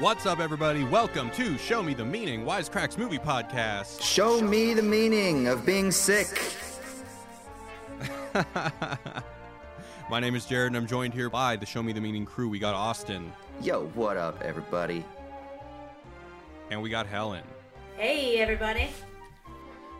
What's up, everybody? Welcome to Show Me the Meaning Wisecracks Movie Podcast. Show me the meaning of being sick. My name is Jared, and I'm joined here by the Show Me the Meaning crew. We got Austin, Yo, what up, everybody? and we got Helen. Hey, everybody.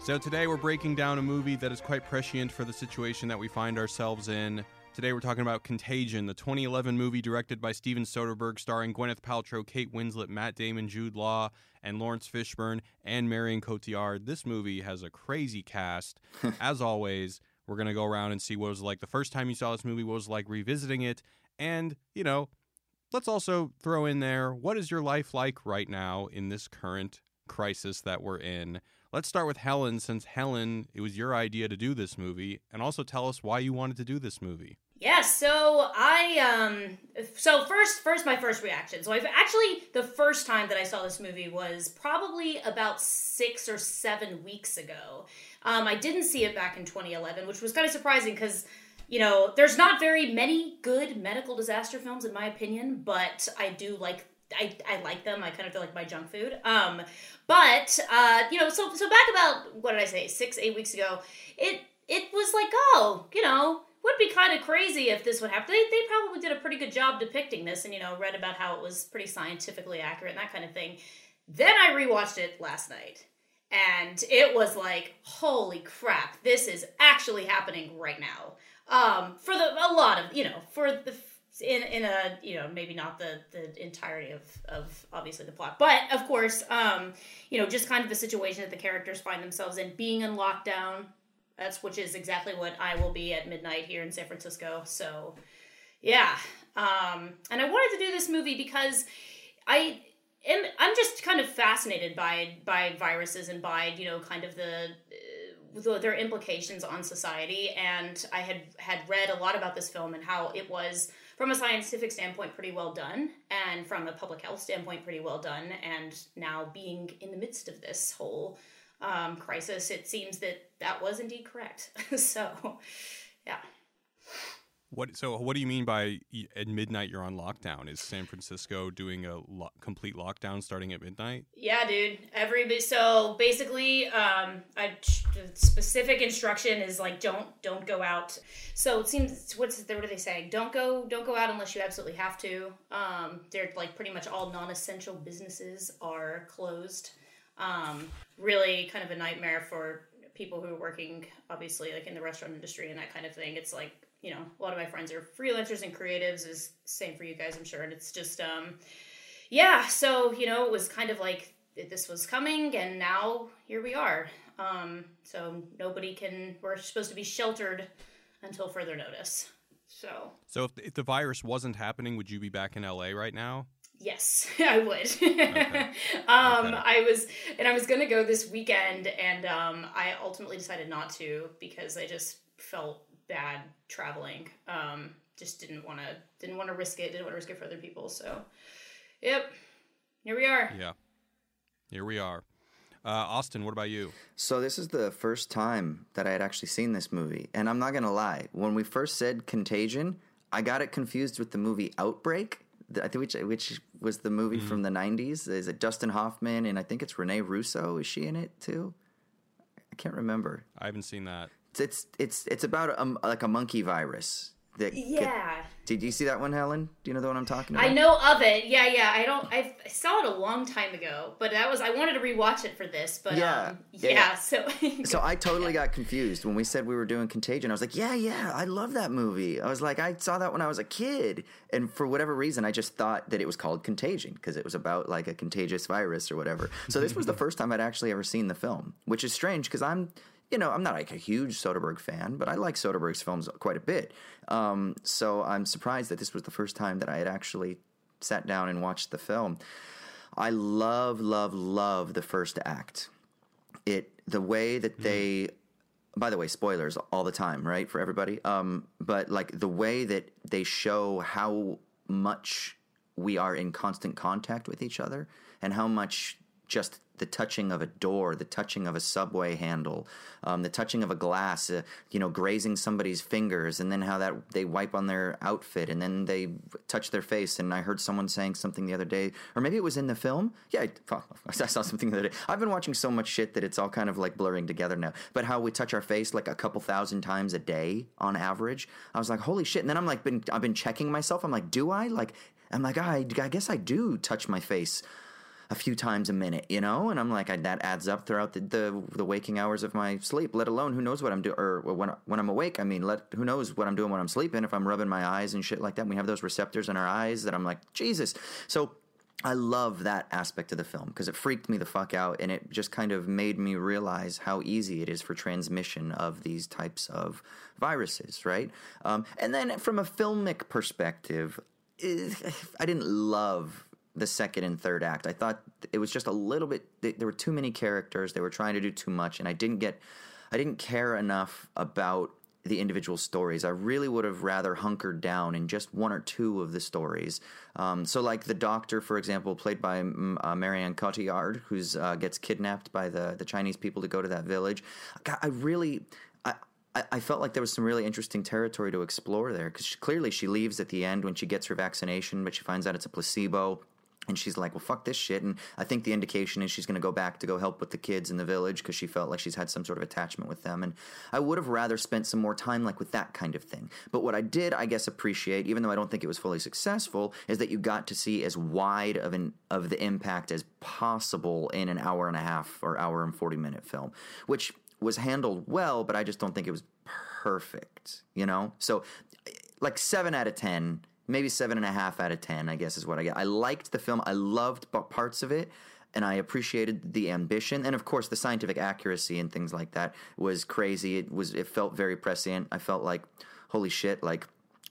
So today we're breaking down a movie that is quite prescient for the situation that we find ourselves in. Today we're talking about Contagion, the 2011 movie directed by Steven Soderbergh, starring Gwyneth Paltrow, Kate Winslet, Matt Damon, Jude Law, and Laurence Fishburne and Marion Cotillard. This movie has a crazy cast. As always, we're gonna go around and see what it was like the first time you saw this movie, what it was like revisiting it, and you know, let's also throw in there what is your life like right now in this current crisis that we're in. Let's start with Helen, since Helen, it was your idea to do this movie, and also tell us why you wanted to do this movie. Yeah, so I um so first first my first reaction. So I've actually the first time that I saw this movie was probably about 6 or 7 weeks ago. Um I didn't see it back in 2011, which was kind of surprising cuz you know, there's not very many good medical disaster films in my opinion, but I do like I, I like them. I kind of feel like my junk food. Um, but uh, you know, so so back about what did I say? Six eight weeks ago, it it was like oh, you know, would be kind of crazy if this would happen. They they probably did a pretty good job depicting this, and you know, read about how it was pretty scientifically accurate and that kind of thing. Then I rewatched it last night, and it was like, holy crap, this is actually happening right now. Um, for the a lot of you know for the in in a you know maybe not the the entirety of of obviously the plot. But of course um you know just kind of the situation that the characters find themselves in. Being in lockdown that's which is exactly what i will be at midnight here in san francisco. So yeah. Um and i wanted to do this movie because i am i'm just kind of fascinated by by viruses and by you know kind of the the, their implications on society. And i had had read a lot about this film and how it was from a scientific standpoint pretty well done and from a public health standpoint pretty well done. And now being in the midst of this whole um, crisis it seems that that was indeed correct. So yeah What so? What do you mean by at midnight you're on lockdown? Is San Francisco doing a lo- complete lockdown starting at midnight? Yeah, dude. Every so basically, um, a specific instruction is like don't don't go out. So it seems what's what are they saying? Don't go don't go out unless you absolutely have to. Um, they're like pretty much all non-essential businesses are closed. Um, really, kind of a nightmare for people who are working, obviously, like in the restaurant industry and that kind of thing. It's like you know, a lot of my friends are freelancers and creatives. Is same for you guys, I'm sure. And it's just um, yeah, so you know, it was kind of like this was coming, and now here we are. Um, so nobody can. We're supposed to be sheltered until further notice. So So if, if the virus wasn't happening, would you be back in LA right now? yes, I would. um, Okay. I was, and I was gonna go this weekend, and um, I ultimately decided not to because I just felt bad traveling. Um, just didn't want to, didn't want to risk it. Didn't want to risk it for other people. So, yep, here we are. Yeah. Here we are. Uh, Austin, what about you? So this is the first time that I had actually seen this movie, and I'm not gonna lie. When we first said Contagion, I got it confused with the movie Outbreak. I think which which was the movie from the '90s. Is it Dustin Hoffman and I think it's Renee Russo? Is she in it too? I can't remember. I haven't seen that. It's it's it's, about a, like a monkey virus. That get- Yeah. did you see that one, Helen? Do you know the one I'm talking about? I know of it. Yeah, yeah. I don't. I've, saw it a long time ago, but that was I wanted to rewatch it for this. But Yeah. um, Yeah, yeah, yeah. So So I totally got confused when we said we were doing Contagion. I was like, yeah, yeah, I love that movie. I was like, I saw that when I was a kid, and for whatever reason, I just thought that it was called Contagion because it was about like a contagious virus or whatever. So this was the first time I'd actually ever seen the film, which is strange because I'm. You know, I'm not like a huge Soderbergh fan, but I like Soderbergh's films quite a bit. Um, so I'm surprised that this was the first time that I had actually sat down and watched the film. I love, love, love the first act it the way that they by the way spoilers all the time right for everybody um but like the way that they show how much we are in constant contact with each other and how much just the touching of a door, the touching of a subway handle, um, the touching of a glass, uh, you know, grazing somebody's fingers, and then how that they wipe on their outfit, and then they touch their face. And I heard someone saying something the other day, or maybe it was in the film. Yeah, I, I saw something the other day. I've been watching so much shit that it's all kind of like blurring together now. But how we touch our face like a couple thousand times a day on average, I was like, holy shit! And then I'm like, been I've been checking myself. I'm like, do I like? I'm like, I, I guess I do touch my face a few times a minute, you know, and I'm like, I, that adds up throughout the, the, the waking hours of my sleep. Let alone who knows what I'm doing, or when when I'm awake. I mean, let who knows what I'm doing when I'm sleeping? If I'm rubbing my eyes and shit like that, we have those receptors in our eyes that I'm like, Jesus. So I love that aspect of the film because it freaked me the fuck out and it just kind of made me realize how easy it is for transmission of these types of viruses, right? Um, and then from a filmic perspective, I didn't love the second and third act. I thought it was just a little bit. There were too many characters. They were trying to do too much, and I didn't get. I didn't care enough about the individual stories. I really would have rather hunkered down in just one or two of the stories. Um, so, like the Doctor, for example, played by mm, uh, Marion Cotillard, who uh, gets kidnapped by the the Chinese people to go to that village. I really. I, I felt like there was some really interesting territory to explore there because clearly she leaves at the end when she gets her vaccination, but she finds out it's a placebo. And she's like, well, fuck this shit. And I think the indication is she's going to go back to go help with the kids in the village because she felt like she's had some sort of attachment with them. And I would have rather spent some more time like with that kind of thing. But what I did, I guess, appreciate, even though I don't think it was fully successful, is that you got to see as wide of an of the impact as possible in an hour and a half or hour and 40 minute film, which was handled well, but I just don't think it was perfect, you know? So, like, seven out of 10 maybe seven and a half out of ten. I guess is what I get. I liked the film. I loved parts of it, and I appreciated the ambition, and of course the scientific accuracy and things like that was crazy. It was. It felt very prescient. I felt like, holy shit, like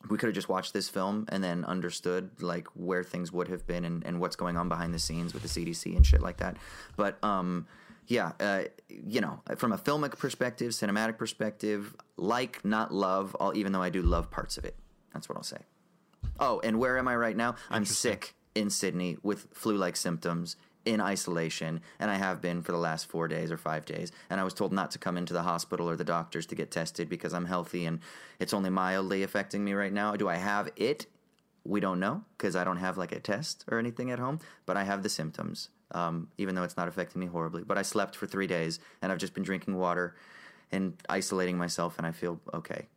we could have just watched this film and then understood like where things would have been and, and what's going on behind the scenes with the CDC and shit like that. But um, yeah, uh, you know, from a filmic perspective, cinematic perspective, like not love, even though I do love parts of it. That's what I'll say. Oh, and where am I right now? I'm sick in Sydney with flu like symptoms in isolation, and I have been for the last four days or five days. And I was told not to come into the hospital or the doctors to get tested because I'm healthy and it's only mildly affecting me right now. Do I have it? We don't know because I don't have like a test or anything at home, but I have the symptoms, um, even though it's not affecting me horribly. But I slept for three days and I've just been drinking water and isolating myself, and I feel okay.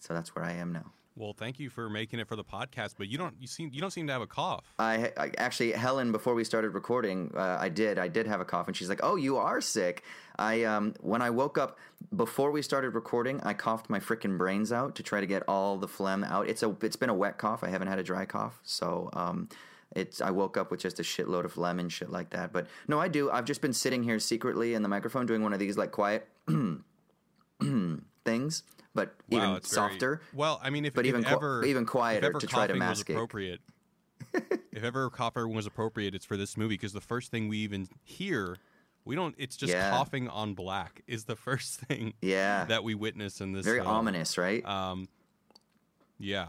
So that's where I am now. Well, thank you for making it for the podcast, but you don't you seem you don't seem to have a cough. I, I actually Helen before we started recording, uh, I did I did have a cough, and she's like, "Oh, you are sick." I um when I woke up before we started recording, I coughed my freaking brains out to try to get all the phlegm out. It's a it's been a wet cough. I haven't had a dry cough, so um. It's I woke up with just a shitload of phlegm and shit like that. But no, I do. I've just been sitting here secretly in the microphone doing one of these like quiet things but wow, even softer. Very, well, I mean, if but if even ever even quieter to try to mask was appropriate. if ever coughing was appropriate, it's for this movie because the first thing we even hear, we don't. It's just yeah. coughing on black is the first thing. Yeah. that we witness in this. Very film. ominous, right? Um, yeah.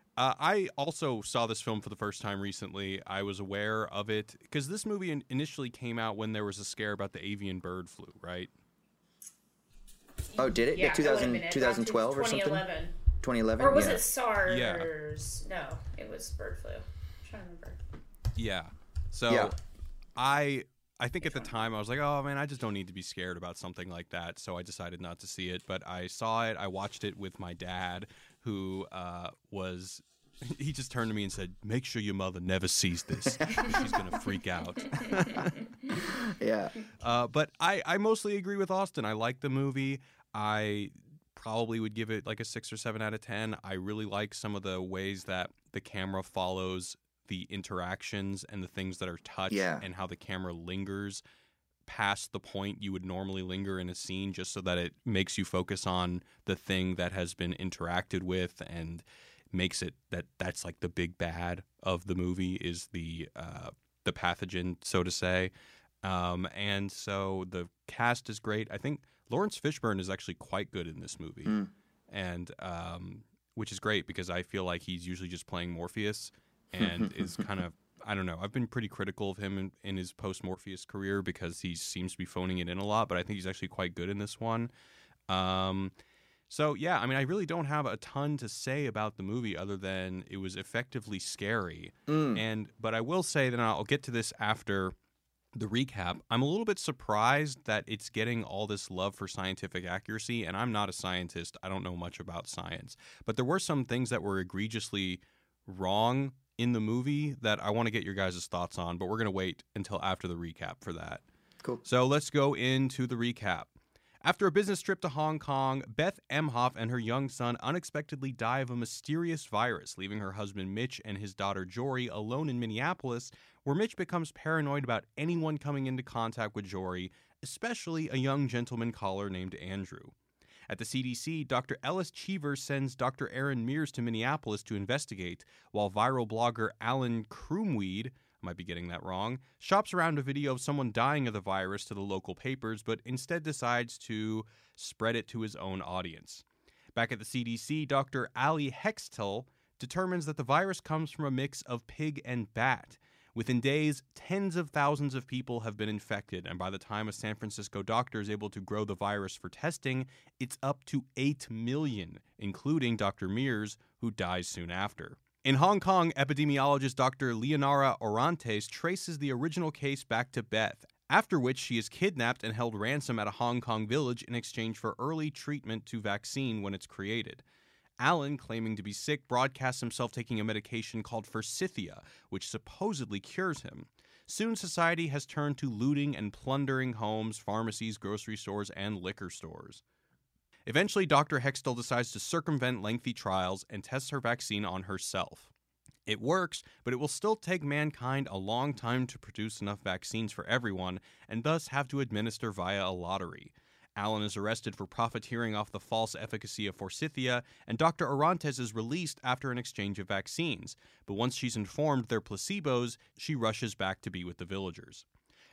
Uh, I also saw this film for the first time recently. I was aware of it because this movie in- initially came out when there was a scare about the avian bird flu, right? Oh, did it? Yeah, 2000, 2012 or something? 2011. Or was yeah. it SARS? Yeah. No, it was bird flu. I'm trying to remember. Yeah. So yeah. I I think at the time I was like, oh man, I just don't need to be scared about something like that. So I decided not to see it. But I saw it. I watched it with my dad, who uh, was he just turned to me and said, "Make sure your mother never sees this. She's gonna freak out." yeah. Uh, but I I mostly agree with Austin. I like the movie. I probably would give it like a six or seven out of ten. I really like some of the ways that the camera follows the interactions and the things that are touched yeah. and how the camera lingers past the point you would normally linger in a scene just so that it makes you focus on the thing that has been interacted with and makes it that that's like the big bad of the movie is the uh, the pathogen, so to say. Um, and so the cast is great. I think laurence Fishburne is actually quite good in this movie, Mm. and um, which is great because I feel like he's usually just playing Morpheus and is kind of I don't know. I've been pretty critical of him in, in his post Morpheus career because he seems to be phoning it in a lot, but I think he's actually quite good in this one. Um, so yeah, I mean, I really don't have a ton to say about the movie other than it was effectively scary. Mm. And but I will say that I'll get to this after the recap. I'm a little bit surprised that it's getting all this love for scientific accuracy, and I'm not a scientist. I don't know much about science, but there were some things that were egregiously wrong in the movie that I want to get your guys' thoughts on. But we're gonna wait until after the recap for that. Cool. So let's go into the recap. After a business trip to Hong Kong, Beth Emhoff and her young son unexpectedly die of a mysterious virus, leaving her husband Mitch and his daughter Jory alone in Minneapolis, where Mitch becomes paranoid about anyone coming into contact with Jory, especially a young gentleman caller named Andrew. At the CDC, Dr. Ellis Cheever sends Dr. Erin Mears to Minneapolis to investigate, while viral blogger Alan Krumwiede I might be getting that wrong, shops around a video of someone dying of the virus to the local papers, but instead decides to spread it to his own audience. Back at the CDC, Dr. Ally Hextall determines that the virus comes from a mix of pig and bat. Within days, tens of thousands of people have been infected, and by the time a San Francisco doctor is able to grow the virus for testing, it's up to 8 million, including Dr. Mears, who dies soon after. In Hong Kong, epidemiologist Dr. Leonora Orantes traces the original case back to Beth, after which she is kidnapped and held ransom at a Hong Kong village in exchange for early treatment to vaccine when it's created. Alan, claiming to be sick, broadcasts himself taking a medication called Forsythia, which supposedly cures him. Soon, society has turned to looting and plundering homes, pharmacies, grocery stores, and liquor stores. Eventually, Dr. Hextall decides to circumvent lengthy trials and tests her vaccine on herself. It works, but it will still take mankind a long time to produce enough vaccines for everyone, and thus have to administer via a lottery. Alan is arrested for profiteering off the false efficacy of Forsythia, and Dr. Orantes is released after an exchange of vaccines. But once she's informed they're placebos, she rushes back to be with the villagers.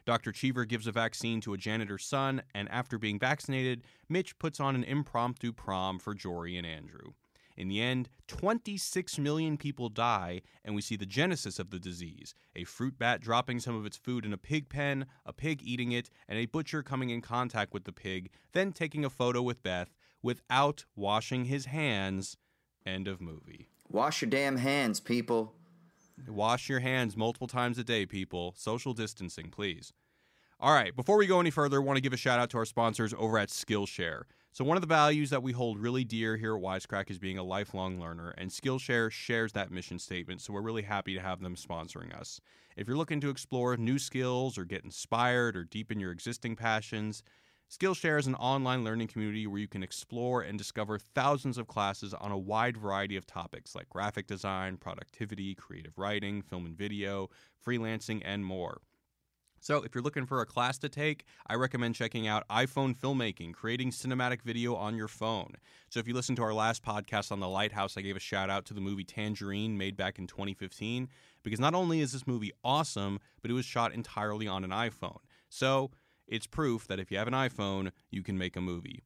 Dr. Cheever gives a vaccine to a janitor's son, and after being vaccinated, Mitch puts on an impromptu prom for Jory and Andrew. In the end, 26 million people die, and we see the genesis of the disease a fruit bat dropping some of its food in a pig pen, a pig eating it, and a butcher coming in contact with the pig, then taking a photo with Beth without washing his hands. End of movie. Wash your damn hands, people. Wash your hands multiple times a day, people. Social distancing, please. All right, before we go any further, I want to give a shout out to our sponsors over at Skillshare. So, one of the values that we hold really dear here at Wisecrack is being a lifelong learner, and Skillshare shares that mission statement, so we're really happy to have them sponsoring us. If you're looking to explore new skills or get inspired or deepen your existing passions, Skillshare is an online learning community where you can explore and discover thousands of classes on a wide variety of topics like graphic design, productivity, creative writing, film and video, freelancing, and more. So, if you're looking for a class to take, I recommend checking out iPhone Filmmaking, creating cinematic video on your phone. So, if you listen to our last podcast on The Lighthouse, I gave a shout out to the movie Tangerine, made back in 2015, because not only is this movie awesome, but it was shot entirely on an iPhone. So, it's proof that if you have an iPhone, you can make a movie.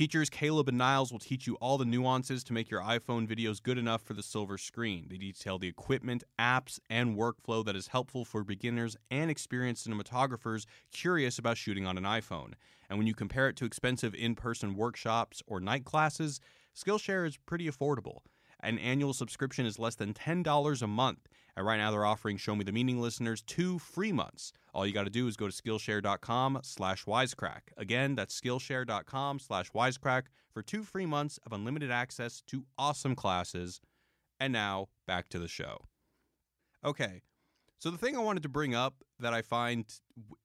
Teachers Caleb and Niles will teach you all the nuances to make your iPhone videos good enough for the silver screen. They detail the equipment, apps, and workflow that is helpful for beginners and experienced cinematographers curious about shooting on an iPhone. And when you compare it to expensive in person workshops or night classes, Skillshare is pretty affordable. An annual subscription is less than $10 a month. And right now they're offering Show Me the Meaning listeners two free months. All you got to do is go to Skillshare.com slash wisecrack. Again, that's Skillshare.com slash wisecrack for two free months of unlimited access to awesome classes. And now, back to the show. Okay, so the thing I wanted to bring up that I find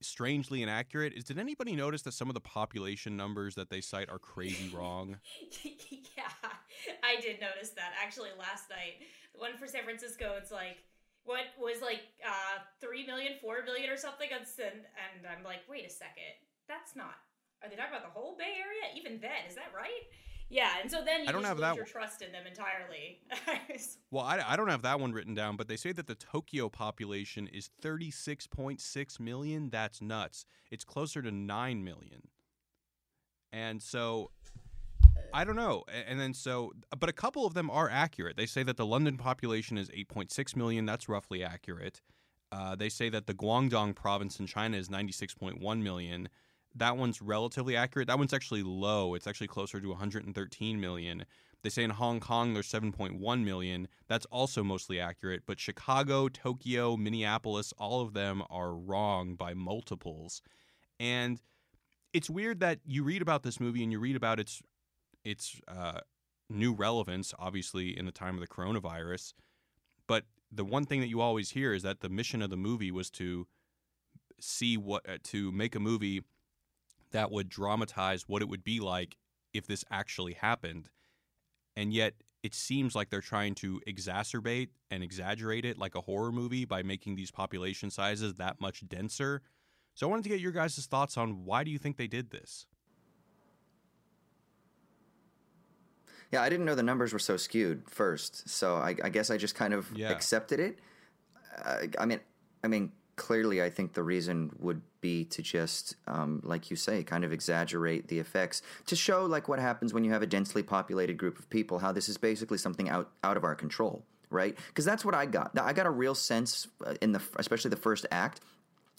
strangely inaccurate is did anybody notice that some of the population numbers that they cite are crazy wrong? yeah, I did notice that actually last night. The one for San Francisco, it's like what was like uh, three million, four million, or something. And, and I'm like, wait a second, that's not. Are they talking about the whole Bay Area? Even then, is that right? Yeah, and so then you I don't have lose that your trust in them entirely. Well, I, I don't have that one written down, but they say that the Tokyo population is 36.6 million. That's nuts. It's closer to 9 million. And so I don't know. And then so, but a couple of them are accurate. They say that the London population is 8.6 million. That's roughly accurate. Uh, they say that the Guangdong province in China is 96.1 million. That one's relatively accurate. That one's actually low. It's actually closer to 113 million. They say in Hong Kong there's 7.1 million. That's also mostly accurate. But Chicago, Tokyo, Minneapolis, all of them are wrong by multiples. And it's weird that you read about this movie and you read about its its uh, new relevance, obviously in the time of the coronavirus. But the one thing that you always hear is that the mission of the movie was to see what uh, to make a movie that would dramatize what it would be like if this actually happened. And yet it seems like they're trying to exacerbate and exaggerate it like a horror movie by making these population sizes that much denser. So I wanted to get your guys' thoughts on why do you think they did this? Yeah, I didn't know the numbers were so skewed first, so I, I guess I just kind of Yeah. accepted it. Uh, I mean, I mean, clearly, I think the reason would be to just, um, like you say, kind of exaggerate the effects to show like what happens when you have a densely populated group of people. How this is basically something out out of our control, right? Because that's what I got. I got a real sense uh, in the, especially the first act,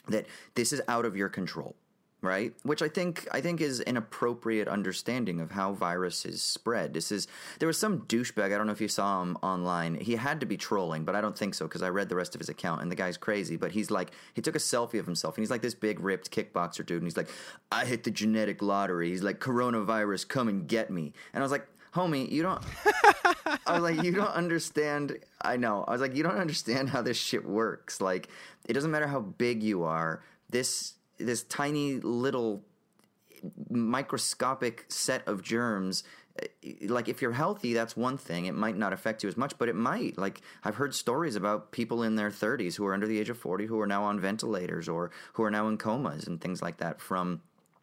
that this is out of your control right which i think i think is an appropriate understanding of how viruses spread this is there was some douchebag i don't know if you saw him online he had to be trolling but i don't think so because i read the rest of his account and the guy's crazy but he's like he took a selfie of himself and he's like this big ripped kickboxer dude and he's like i hit the genetic lottery he's like coronavirus come and get me and i was like homie you don't I was like, you don't understand. I know. I was like, you don't understand how this shit works. Like, it doesn't matter how big you are. This this tiny little microscopic set of germs. eh, Like, if you're healthy, that's one thing. It might not affect you as much, but it might. Like, I've heard stories about people in their 30s who are under the age of 40 who are now on ventilators or who are now in comas and things like that from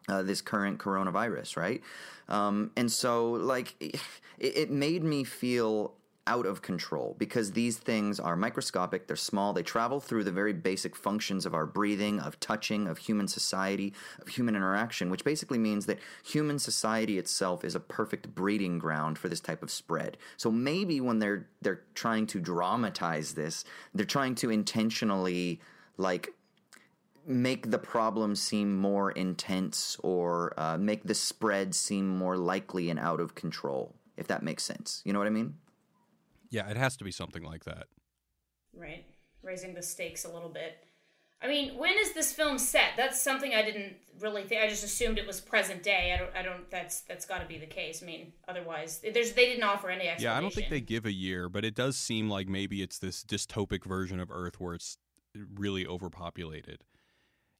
uh, this current coronavirus, right? Um, and so, like, it, it made me feel out of control because these things are microscopic, they're small, they travel through the very basic functions of our breathing, of touching, of human society, of human interaction, which basically means that human society itself is a perfect breeding ground for this type of spread. So maybe when they're they're trying to dramatize this, they're trying to intentionally like make the problem seem more intense or uh, make the spread seem more likely and out of control, if that makes sense. You know what I mean? Yeah, it has to be something like that. right, raising the stakes a little bit. I mean, when is this film set? That's something I didn't really think. I just assumed it was present day. I don't. I don't. That's that's got to be the case. I mean, otherwise, there's they didn't offer any explanation. Yeah, I don't think they give a year, but it does seem like maybe it's this dystopic version of Earth where it's really overpopulated.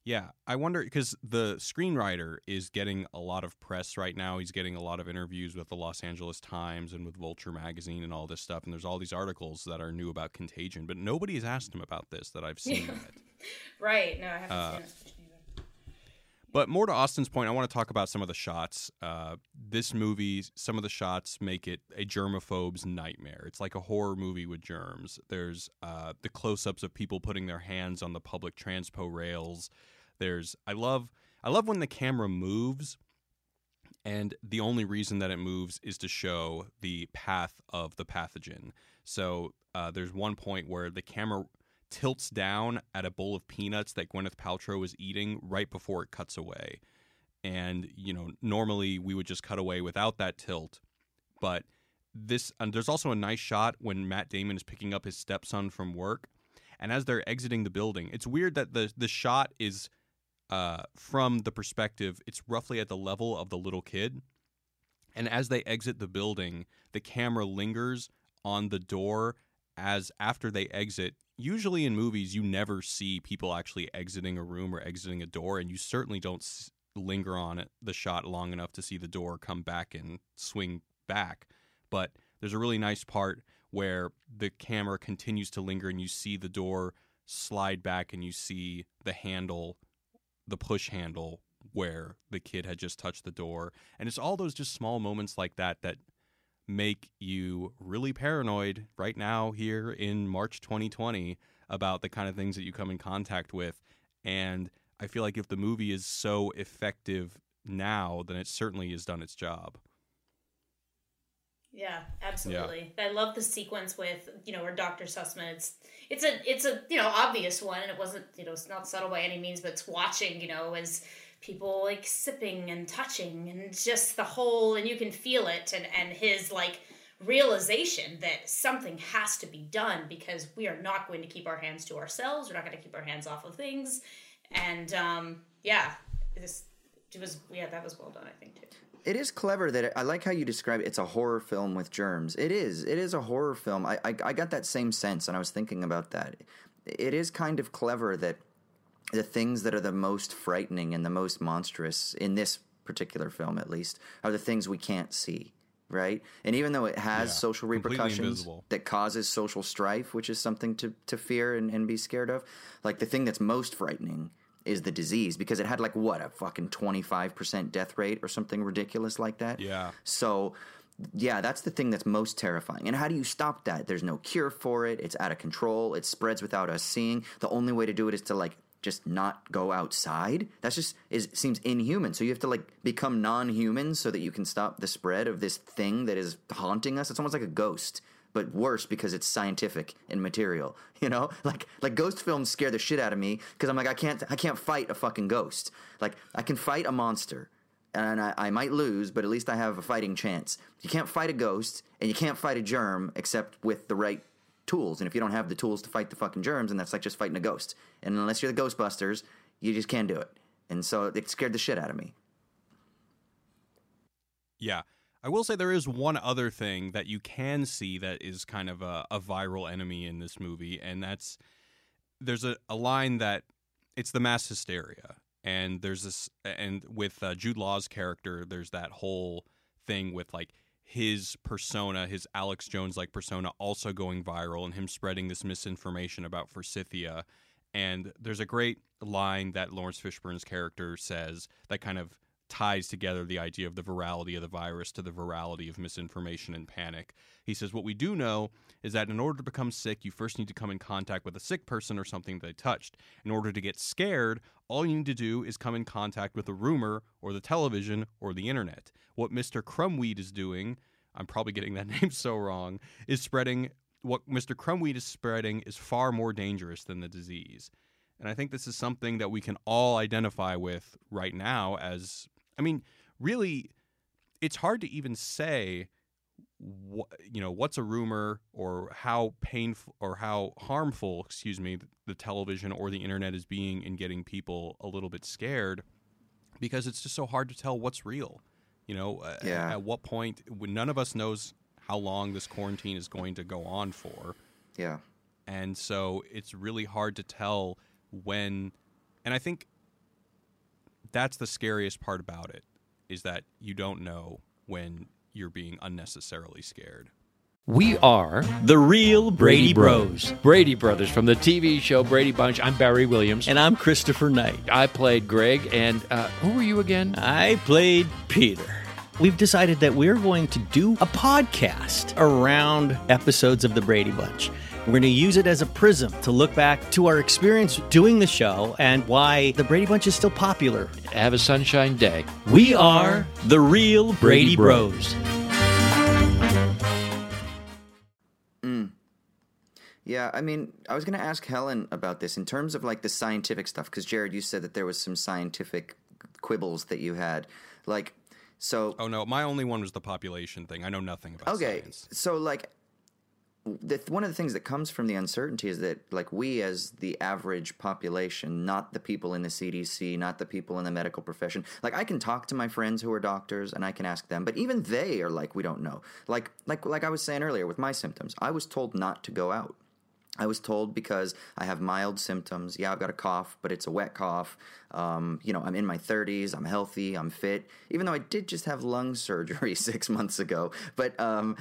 Yeah, I wonder because the screenwriter is getting a lot of press right now. He's getting a lot of interviews with the Los Angeles Times and with Vulture magazine and all this stuff. And there's all these articles that are new about Contagion, but nobody has asked him about this that I've seen yet. Right. No, I haven't Uh, seen it. either. But more to Austin's point, I want to talk about some of the shots. Uh, this movie, some of the shots make it a germaphobe's nightmare. It's like a horror movie with germs. There's uh, the close-ups of people putting their hands on the public transpo rails. There's I love I love when the camera moves, and the only reason that it moves is to show the path of the pathogen. So uh, there's one point where the camera tilts down at a bowl of peanuts that Gwyneth Paltrow is eating right before it cuts away. And, you know, normally we would just cut away without that tilt. But this, and there's also a nice shot when Matt Damon is picking up his stepson from work. And as they're exiting the building, it's weird that the, the shot is uh, from the perspective, it's roughly at the level of the little kid. And as they exit the building, the camera lingers on the door as after they exit. Usually in movies, you never see people actually exiting a room or exiting a door, and you certainly don't s- linger on it, the shot long enough to see the door come back and swing back. But there's a really nice part where the camera continues to linger and you see the door slide back and you see the handle, the push handle where the kid had just touched the door. And it's all those just small moments like that that make you really paranoid right now here in March 2020 about the kind of things that you come in contact with. And I feel like if the movie is so effective now, then it certainly has done its job. Yeah, absolutely. Yeah. I love the sequence with you know where Doctor Sussman. It's it's a it's a you know obvious one, and it wasn't you know it's not subtle by any means, but it's watching you know as people like sipping and touching and just the whole and you can feel it and and his like realization that something has to be done because we are not going to keep our hands to ourselves we're not going to keep our hands off of things and um yeah this it was yeah that was well done i think too it is clever that it, I like how you describe it. It's a horror film with germs. It is. It is a horror film. I, I I got that same sense, and I was thinking about that. It is kind of clever that the things that are the most frightening and the most monstrous in this particular film, at least, are the things we can't see. Right, and even though it has yeah, social repercussions that causes social strife, which is something to, to fear and, and be scared of, like the thing that's most frightening is the disease because it had like what a fucking 25% death rate or something ridiculous like that. Yeah. So yeah, that's the thing that's most terrifying. And how do you stop that? There's no cure for it. It's out of control. It spreads without us seeing. The only way to do it is to like just not go outside. That's just is seems inhuman. So you have to like become non-human so that you can stop the spread of this thing that is haunting us. It's almost like a ghost, but worse because it's scientific and material. You know, like like ghost films scare the shit out of me because I'm like I can't I can't fight a fucking ghost. Like I can fight a monster. And I, I might lose, but at least I have a fighting chance. You can't fight a ghost, and you can't fight a germ except with the right tools. And if you don't have the tools to fight the fucking germs, and that's like just fighting a ghost. And unless you're the Ghostbusters, you just can't do it. And so it scared the shit out of me. Yeah. I will say there is one other thing that you can see that is kind of a, a viral enemy in this movie, and that's there's a, a line that it's the mass hysteria. And there's this, and with uh, Jude Law's character, there's that whole thing with like his persona, his Alex Jones like persona, also going viral and him spreading this misinformation about Forsythia. And there's a great line that Laurence Fishburne's character says that kind of ties together the idea of the virality of the virus to the virality of misinformation and panic. He says, What we do know is that in order to become sick, you first need to come in contact with a sick person or something they touched. In order to get scared, all you need to do is come in contact with a rumor or the television or the internet. What Mr. Krumwiede is doing, I'm probably getting that name so wrong, is spreading what Mr. Krumwiede is spreading is far more dangerous than the disease. And I think this is something that we can all identify with right now as I mean, really it's hard to even say what you know what's a rumor or how painful or how harmful excuse me the television or the internet is being in getting people a little bit scared because it's just so hard to tell what's real you know yeah. at, at what point when none of us knows how long this quarantine is going to go on for yeah and so it's really hard to tell when and i think that's the scariest part about it is that you don't know when you're being unnecessarily scared. We are the real Brady, Brady Bros. Brady Brothers from the TV show Brady Bunch. I'm Barry Williams. And I'm Christopher Knight. I played Greg. And uh, who were you again? I played Peter. We've decided that we're going to do a podcast around episodes of the Brady Bunch. We're going to use it as a prism to look back to our experience doing the show and why the Brady Bunch is still popular. Have a sunshine day. We are the real Brady, Brady Bros. Mm. Yeah, I mean, I was going to ask Helen about this in terms of like the scientific stuff because Jared, you said that there was some scientific quibbles that you had, like. So, oh no, my only one was the population thing. I know nothing about okay, science. so like the, one of the things that comes from the uncertainty is that like we as the average population not the people in the cdc not the people in the medical profession like i can talk to my friends who are doctors and i can ask them but even they are like we don't know like like like i was saying earlier with my symptoms i was told not to go out I was told because I have mild symptoms. Yeah, I've got a cough, but it's a wet cough. Um, you know, I'm in my 30s. I'm healthy. I'm fit. Even though I did just have lung surgery six months ago, but um,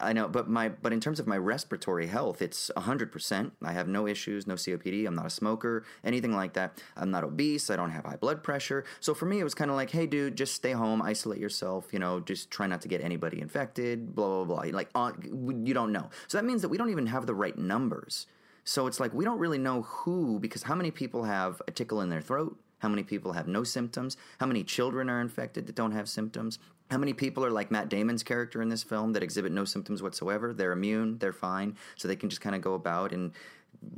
I know. But my but in terms of my respiratory health, it's 100. percent I have no issues, no COPD. I'm not a smoker, anything like that. I'm not obese. I don't have high blood pressure. So for me, it was kind of like, hey, dude, just stay home, isolate yourself. You know, just try not to get anybody infected. Blah blah blah. Like uh, you don't know. So that means that we don't even have the right numbers. So it's like we don't really know who, because how many people have a tickle in their throat? How many people have no symptoms? How many children are infected that don't have symptoms? How many people are like Matt Damon's character in this film that exhibit no symptoms whatsoever? They're immune, they're fine, so they can just kind of go about and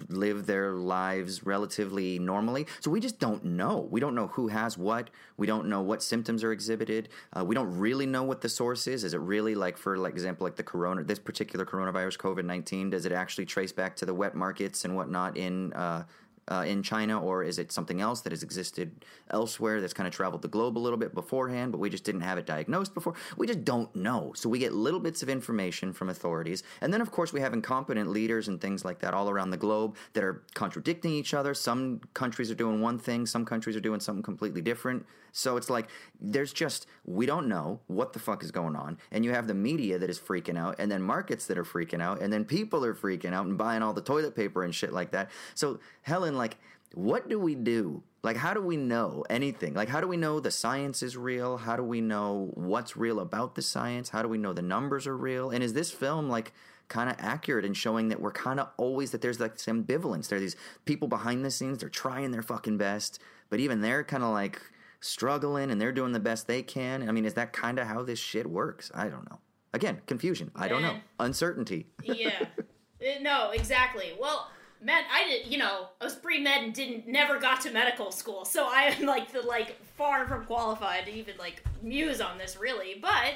live their lives relatively normally. So we just don't know. We don't know who has what. We don't know what symptoms are exhibited. Uh, we don't really know what the source is. Is it really like, for like example, like the corona, this particular coronavirus, COVID nineteen? Does it actually trace back to the wet markets and whatnot in uh, uh, in China, or is it something else that has existed elsewhere that's kind of traveled the globe a little bit beforehand, but we just didn't have it diagnosed before? We just don't know. So we get little bits of information from authorities. And then, of course, we have incompetent leaders and things like that all around the globe that are contradicting each other. Some countries are doing one thing, some countries are doing something completely different. So it's like there's just we don't know what the fuck is going on, and you have the media that is freaking out, and then markets that are freaking out, and then people are freaking out and buying all the toilet paper and shit like that. So Helen, like, what do we do? Like, how do we know anything? Like, how do we know the science is real? How do we know what's real about the science? How do we know the numbers are real? And is this film like? kind of accurate in showing that we're kind of always that there's like this ambivalence. There are these people behind the scenes, they're trying their fucking best, but even they're kind of like struggling and they're doing the best they can. I mean, is that kind of how this shit works? I don't know. Again, confusion. I don't know. Uncertainty. yeah. Uh, no, exactly. Well, med I did you know, I was pre med and didn't never got to medical school, so I am like the like far from qualified to even like muse on this really. But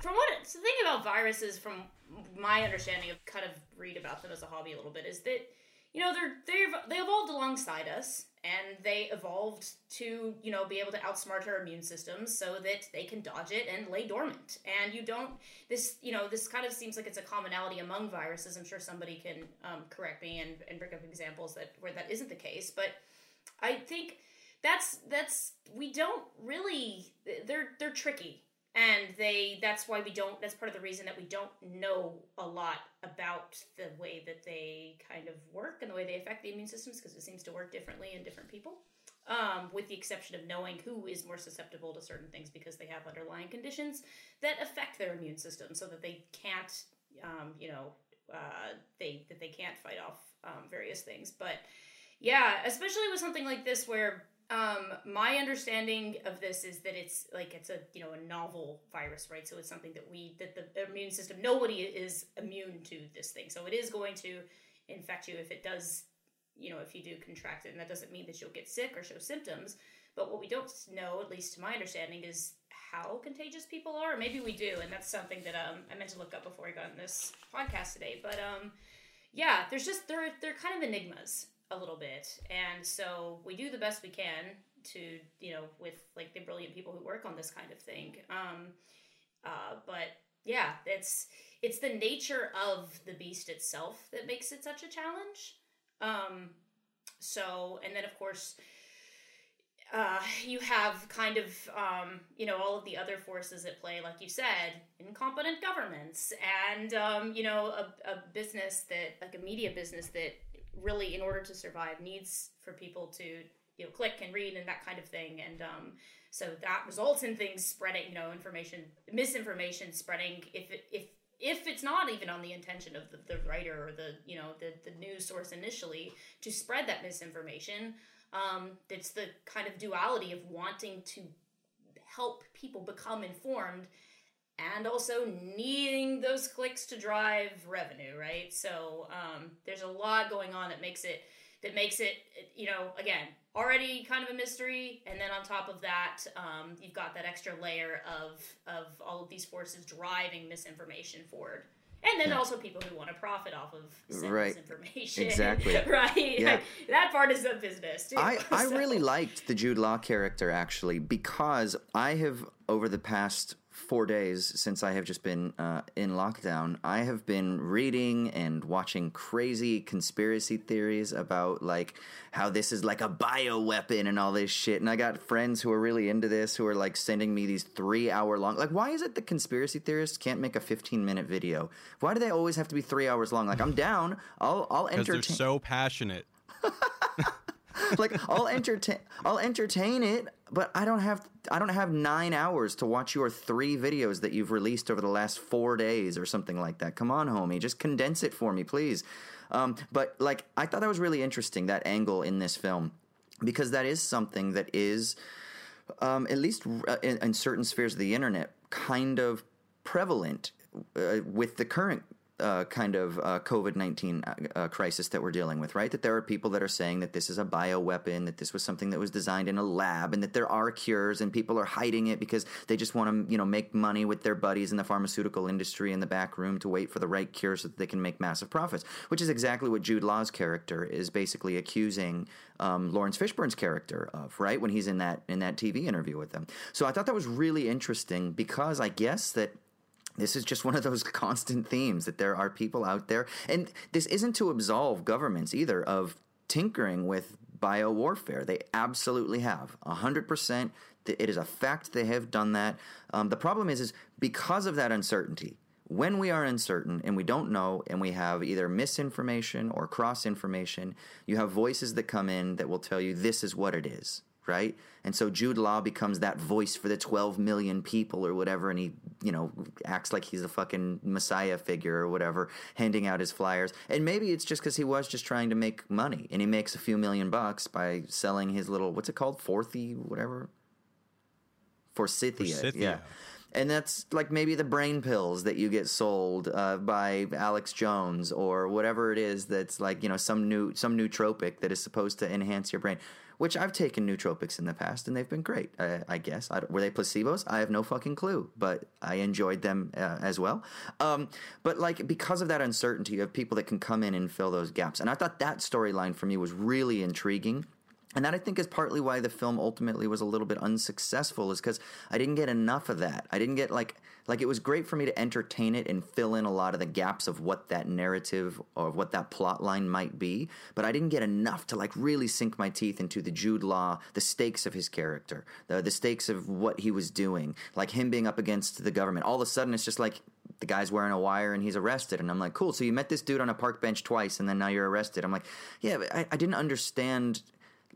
from what the thing about viruses from my understanding of kind of read about them as a hobby a little bit is that you know they're they've they evolved alongside us and they evolved to you know be able to outsmart our immune systems so that they can dodge it and lay dormant. And you don't this you know this kind of seems like it's a commonality among viruses. I'm sure somebody can um, correct me and, and bring up examples that where that isn't the case but i think that's that's we don't really they're they're tricky and they that's why we don't that's part of the reason that we don't know a lot about the way that they kind of work and the way they affect the immune systems because it seems to work differently in different people. Um, with the exception of knowing who is more susceptible to certain things because they have underlying conditions that affect their immune system so that they can't um, you know uh, they that they can't fight off um, various things. But yeah especially with something like this where um, my understanding of this is that it's like it's a you know a novel virus, right? So it's something that we that the immune system nobody is immune to this thing, so it is going to infect you if it does, you know, if you do contract it, and that doesn't mean that you'll get sick or show symptoms. But what we don't know, at least to my understanding, is how contagious people are. Maybe we do, and that's something that um, I meant to look up before I got in this podcast today. But um, yeah, there's just they're they're kind of enigmas a little bit. And so we do the best we can to, you know, with like the brilliant people who work on this kind of thing. Um, uh, but yeah, it's it's the nature of the beast itself that makes it such a challenge. Um, so, and then of course, uh, you have kind of um, you know all of the other forces at play, like you said, incompetent governments, and um, you know a, a business that like a media business that really, in order to survive, needs for people to you know click and read and that kind of thing. And um, so that results in things spreading, you know, information, misinformation spreading. If it, if if it's not even on the intention of the, the writer or the you know the the news source initially to spread that misinformation, um, it's the kind of duality of wanting to help people become informed and also needing those clicks to drive revenue, right? So um, there's a lot going on that makes it that makes it you know again already kind of a mystery, and then on top of that, um, you've got that extra layer of of all of these forces driving misinformation forward. And then yeah. also people who want to profit off of right. information. Exactly. right. Yeah. Like, that part is the business too. I, I really liked the Jude Law character actually because I have over the past four days since I have just been uh, in lockdown, I have been reading and watching crazy conspiracy theories about like how this is like a bioweapon and all this shit. And I got friends who are really into this who are like sending me these three hour long. Like, why is it the conspiracy theorists can't make a 15 minute video? Why do they always have to be three hours long? Like, I'm down. I'll, I'll Because they're so passionate. like I'll entertain I'll entertain it, but I don't have I don't have 9 hours to watch your 3 videos that you've released over the last 4 days or something like that. Come on, homie, just condense it for me, please. Um, but like I thought that was really interesting that angle in this film because that is something that is um, at least uh, in, in certain spheres of the internet kind of prevalent uh, with the current uh, kind of uh, COVID 19 uh, crisis that we're dealing with, right? That there are people that are saying that this is a bioweapon, that this was something that was designed in a lab, and that there are cures, and people are hiding it because they just want to, you know, make money with their buddies in the pharmaceutical industry in the back room to wait for the right cure so that they can make massive profits, which is exactly what Jude Law's character is basically accusing um, Laurence Fishburne's character of, right? When he's in that in that TV interview with them. So I thought that was really interesting because I guess that this is just one of those constant themes that there are people out there, and this isn't to absolve governments either of tinkering with biowarfare. They absolutely have, hundred percent. It is a fact they have done that. Um, the problem is, is because of that uncertainty. When we are uncertain and we don't know, and we have either misinformation or cross information, you have voices that come in that will tell you this is what it is right? And so Jude Law becomes that voice for the 12 million people or whatever, and he, you know, acts like he's a fucking messiah figure or whatever, handing out his flyers. And maybe it's just because he was just trying to make money, and he makes a few million bucks by selling his little, what's it called? Forthy, whatever? Forsythia. Forsythia. Yeah. And that's like maybe the brain pills that you get sold uh, by Alex Jones or whatever it is that's like you know some new some nootropic that is supposed to enhance your brain. Which I've taken nootropics in the past and they've been great. I, I guess I, were they placebos? I have no fucking clue, but I enjoyed them uh, as well. Um, but like because of that uncertainty, you have people that can come in and fill those gaps. And I thought that storyline for me was really intriguing. And that I think is partly why the film ultimately was a little bit unsuccessful is because I didn't get enough of that. I didn't get like like it was great for me to entertain it and fill in a lot of the gaps of what that narrative or what that plot line might be, but I didn't get enough to like really sink my teeth into the Jude Law, the stakes of his character, the the stakes of what he was doing, like him being up against the government. All of a sudden it's just like the guy's wearing a wire and he's arrested. And I'm like, cool. So you met this dude on a park bench twice and then now you're arrested. I'm like, yeah, I, I didn't understand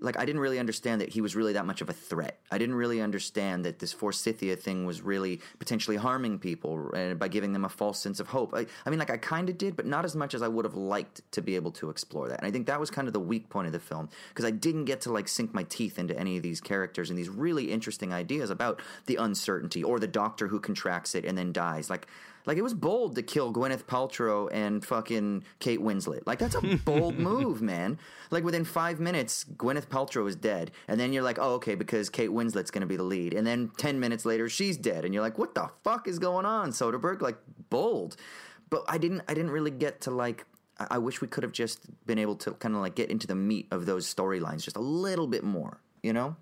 like I didn't really understand that he was really that much of a threat. I didn't really understand that this Forsythia thing was really potentially harming people by giving them a false sense of hope. I, I mean, like I kind of did, but not as much as I would have liked to be able to explore that. And I think that was kind of the weak point of the film because I didn't get to like sink my teeth into any of these characters and these really interesting ideas about the uncertainty or the doctor who contracts it and then dies. Like like it was bold to kill Gwyneth Paltrow and fucking Kate Winslet. Like that's a bold move, man. Like within five minutes, Gwyneth Paltrow is dead, and then you're like, oh okay, because Kate Winslet's gonna be the lead, and then ten minutes later, she's dead, and you're like, what the fuck is going on, Soderbergh? Like bold, but I didn't, I didn't really get to like. I I wish we could have just been able to kind of like get into the meat of those storylines just a little bit more, you know?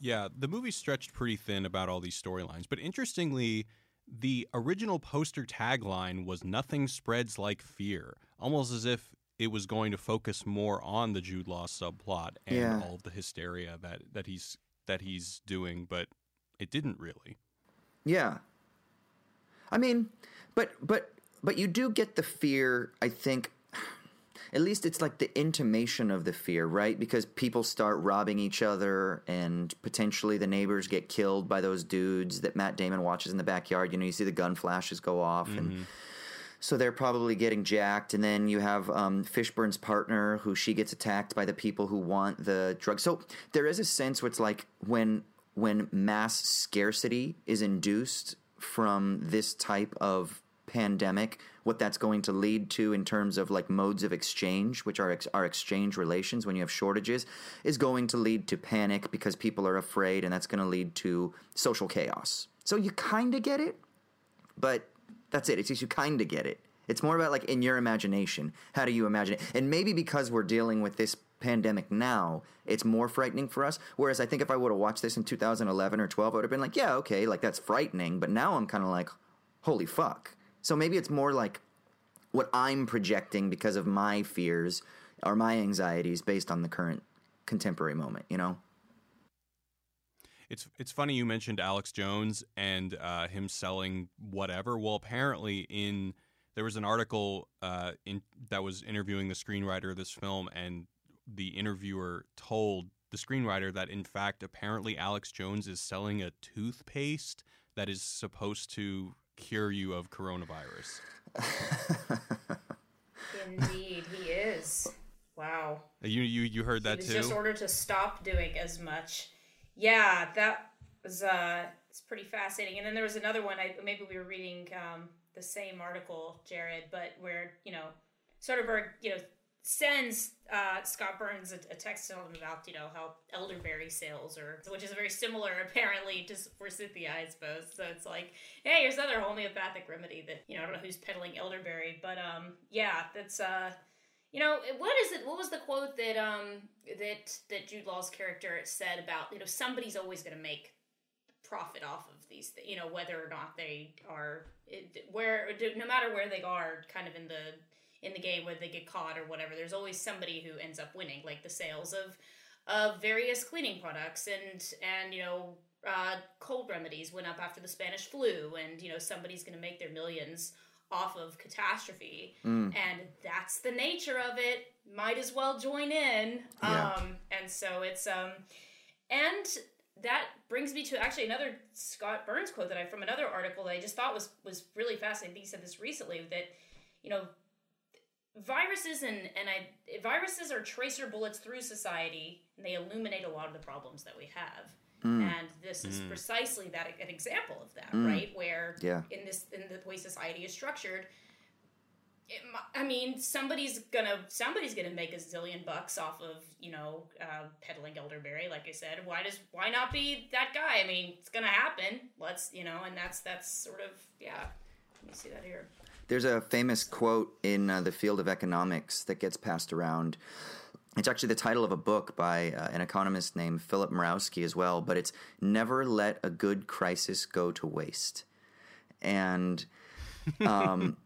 Yeah, the movie stretched pretty thin about all these storylines, but interestingly, the original poster tagline was nothing spreads like fear, almost as if it was going to focus more on the Jude Law subplot and Yeah. all of the hysteria that that he's that he's doing, but it didn't really. Yeah. I mean, but but but you do get the fear, I think at least it's like the intimation of the fear, right? Because people start robbing each other and potentially the neighbors get killed by those dudes that Matt Damon watches in the backyard. You know, you see the gun flashes go off and so they're probably getting jacked, and then you have um, Fishburne's partner, who she gets attacked by the people who want the drug. So there is a sense where it's like when when mass scarcity is induced from this type of pandemic, what that's going to lead to in terms of like modes of exchange, which are ex- are exchange relations when you have shortages, is going to lead to panic because people are afraid, and that's going to lead to social chaos. So you kind of get it, but that's it. It's just you kind of get it. It's more about like in your imagination. How do you imagine it? And maybe because we're dealing with this pandemic now, it's more frightening for us. Whereas I think if I would have watched this in 2011 or 12, I would have been like, yeah, okay, like that's frightening. But now I'm kind of like, holy fuck. So maybe it's more like what I'm projecting because of my fears or my anxieties based on the current contemporary moment, you know? It's it's funny you mentioned Alex Jones and uh, him selling whatever. Well, apparently in there was an article uh, in that was interviewing the screenwriter of this film, and the interviewer told the screenwriter that in fact apparently Alex Jones is selling a toothpaste that is supposed to cure you of coronavirus. Indeed, he is. Wow. You you you heard that he was too? just ordered to stop doing as much. Yeah, that was uh, it's pretty fascinating. And then there was another one. I maybe we were reading um, the same article, Jared, but where you know Soderbergh, you know, sends uh, Scott Burns a, a text telling him about you know how elderberry sales are, which is very similar apparently to forsythia, I suppose. So it's like, hey, here's another homeopathic remedy that you know I don't know who's peddling elderberry, but um, yeah, that's uh. You know what is it? What was the quote that um that that Jude Law's character said about you know somebody's always going to make profit off of these th- you know whether or not they are it, where no matter where they are kind of in the in the game whether they get caught or whatever there's always somebody who ends up winning like the sales of of various cleaning products and and you know uh, cold remedies went up after the Spanish flu and you know somebody's going to make their millions off of catastrophe and that's the nature of it might as well join in Yeah. um and so it's um and that brings me to actually another Scott Burns quote that I from another article that I just thought was was really fascinating. I think he said this recently that you know viruses and and I viruses are tracer bullets through society and they illuminate a lot of the problems that we have. Hmm. And this is hmm. precisely that an example of that, hmm. right? Where Yeah. in this in the way society is structured, it, I mean, somebody's gonna somebody's gonna make a zillion bucks off of you know uh, peddling elderberry. Like I said, why does why not be that guy? I mean, it's gonna happen. Let's you know, and that's that's sort of yeah. Let me see that here. There's a famous quote in uh, the field of economics that gets passed around. It's actually the title of a book by uh, an economist named Philip Mirowski as well, but it's Never Let a Good Crisis Go to Waste. And um,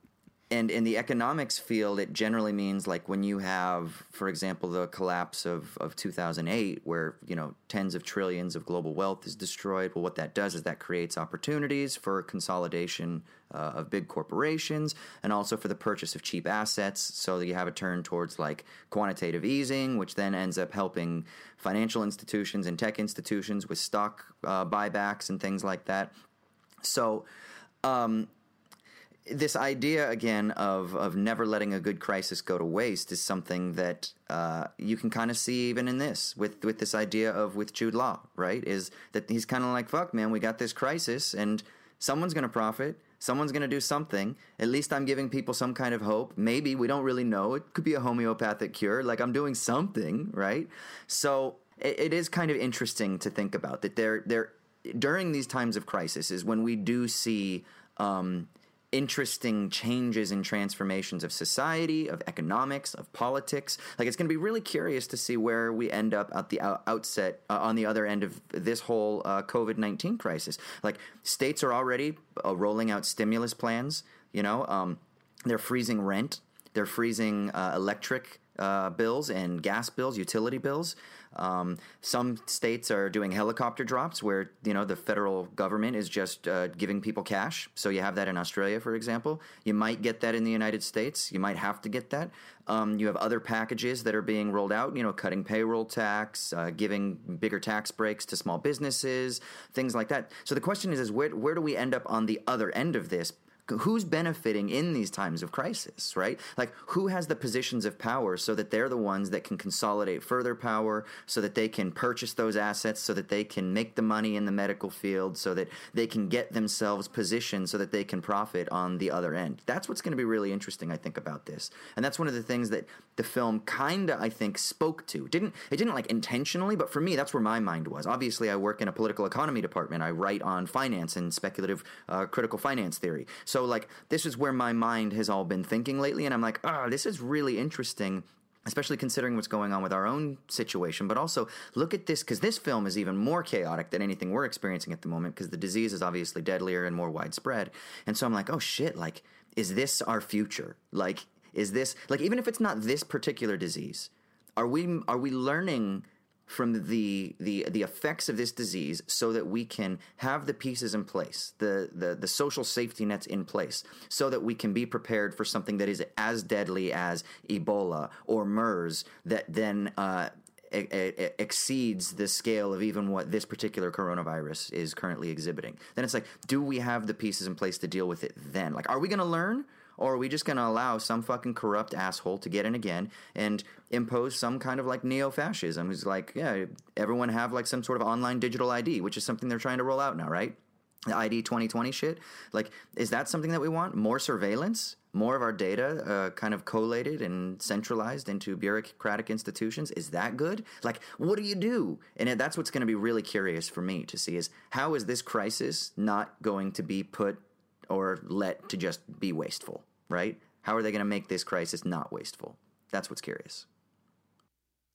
and in the economics field, it generally means like when you have, for example, the collapse of, of 2008, where you know tens of trillions of global wealth is destroyed. Well, what that does is that creates opportunities for consolidation uh, of big corporations, and also for the purchase of cheap assets. So that you have a turn towards like quantitative easing, which then ends up helping financial institutions and tech institutions with stock uh, buybacks and things like that. So this idea again of of never letting a good crisis go to waste is something that uh, you can kind of see even in this with with this idea of with Jude Law, right? Is that he's kind of like fuck, man, we got this crisis and someone's going to profit. Someone's going to do something. At least I'm giving people some kind of hope. Maybe we don't really know. It could be a homeopathic cure. Like I'm doing something, right? So it, it is kind of interesting to think about that. There, there during these times of crisis is when we do see um, interesting changes and transformations of society, of economics, of politics. Like it's going to be really curious to see where we end up at the out- outset uh, on the other end of this whole uh, COVID nineteen crisis. Like states are already uh, rolling out stimulus plans. You know, um, they're freezing rent. They're freezing uh, electric uh, bills and gas bills, utility bills. Um, some states are doing helicopter drops where you know the federal government is just uh, giving people cash. So you have that in Australia, for example. You might get that in the United States. You might have to get that. Um, you have other packages that are being rolled out. You know, cutting payroll tax, uh, giving bigger tax breaks to small businesses, things like that. So the question is, is where where do we end up on the other end of this? Who's benefiting in these times of crisis, right? Like who has the positions of power so that they're the ones that can consolidate further power, so that they can purchase those assets, so that they can make the money in the medical field, so that they can get themselves positioned so that they can profit on the other end. That's what's going to be really interesting, I think, about this. And that's one of the things that the film kind of, I think, spoke to. Didn't it didn't like intentionally, but for me, that's where my mind was. Obviously, I work in a political economy department. I write on finance and speculative uh, critical finance theory. Like this is where my mind has all been thinking lately, and I'm like, ah, this is really interesting especially considering what's going on with our own situation. But also look at this because this film is even more chaotic than anything we're experiencing at the moment because the disease is obviously deadlier and more widespread. And so I'm like, oh shit, like, is this our future? Like, is this like even if it's not this particular disease, are we are we learning? From the the the effects of this disease so that we can have the pieces in place the, the the social safety nets in place so that we can be prepared for something that is as deadly as ebola or mers that then uh, exceeds the scale of even what this particular coronavirus is currently exhibiting. Then it's like do we have the pieces in place to deal with it then? Like are we going to learn or are we just going to allow some fucking corrupt asshole to get in again and impose some kind of like neo fascism who's like, yeah, everyone have like some sort of online digital ID, which is something they're trying to roll out now, right? The ID 2020 shit. Like, is that something that we want? More surveillance? More of our data uh, kind of collated and centralized into bureaucratic institutions? Is that good? Like, what do you do? And that's what's going to be really curious for me to see is how is this crisis not going to be put or let to just be wasteful, right? How are they going to make this crisis not wasteful? That's what's curious.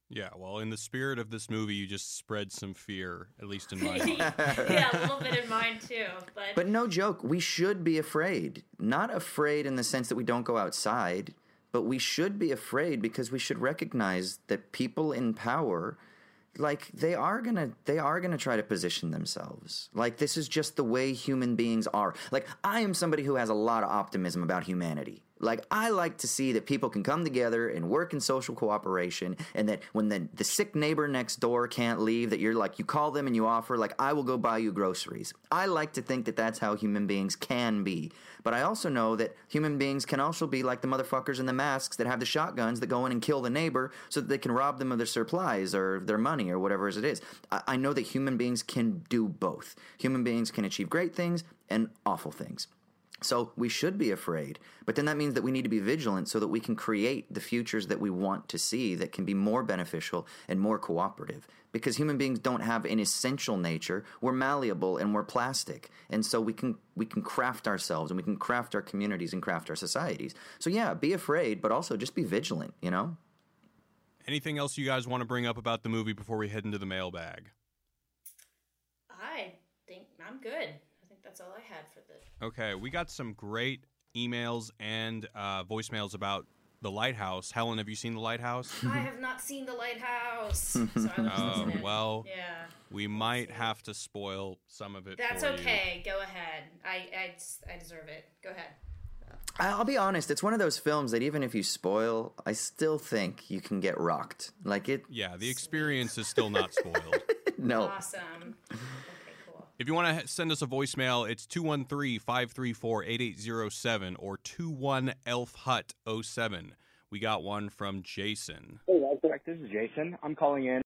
Yeah, well, in the spirit of this movie, you just spread some fear, at least in my mind. yeah, a little bit in mine too. But but no joke, we should be afraid. Not afraid in the sense that we don't go outside, but we should be afraid because we should recognize that people in power like they are gonna they are gonna try to position themselves. Like this is just the way human beings are. Like i am somebody who has a lot of optimism about humanity. Like I like to see that people can come together and work in social cooperation, and that when the the sick neighbor next door can't leave, that you're like you call them and you offer like I will go buy you groceries. I like to think that that's how human beings can be, but I also know that human beings can also be like the motherfuckers in the masks that have the shotguns that go in and kill the neighbor so that they can rob them of their supplies or their money or whatever it is. I, I know that human beings can do both. Human beings can achieve great things and awful things. So we should be afraid, but then that means that we need to be vigilant so that we can create the futures that we want to see that can be more beneficial and more cooperative. Because human beings don't have an essential nature. We're malleable and we're plastic. And so we can we can craft ourselves and we can craft our communities and craft our societies. So yeah, be afraid, but also just be vigilant, you know? Anything else you guys want to bring up about the movie before we head into the mailbag? I think I'm good I think that's all I had for the. Okay, we got some great emails and uh, voicemails about the lighthouse. Helen, have you seen the lighthouse? I have not seen the lighthouse. So oh well, yeah. We might have to spoil some of it. That's okay. You. Go ahead. I, I I deserve it. Go ahead. I'll be honest. It's one of those films that even if you spoil, I still think you can get rocked. Like it. Yeah, the experience is still not spoiled. no. Awesome. If you want to send us a voicemail, it's 213 534 8807 or 21 Elf Hut 07. We got one from Jason. Hey, this is Jason. I'm calling in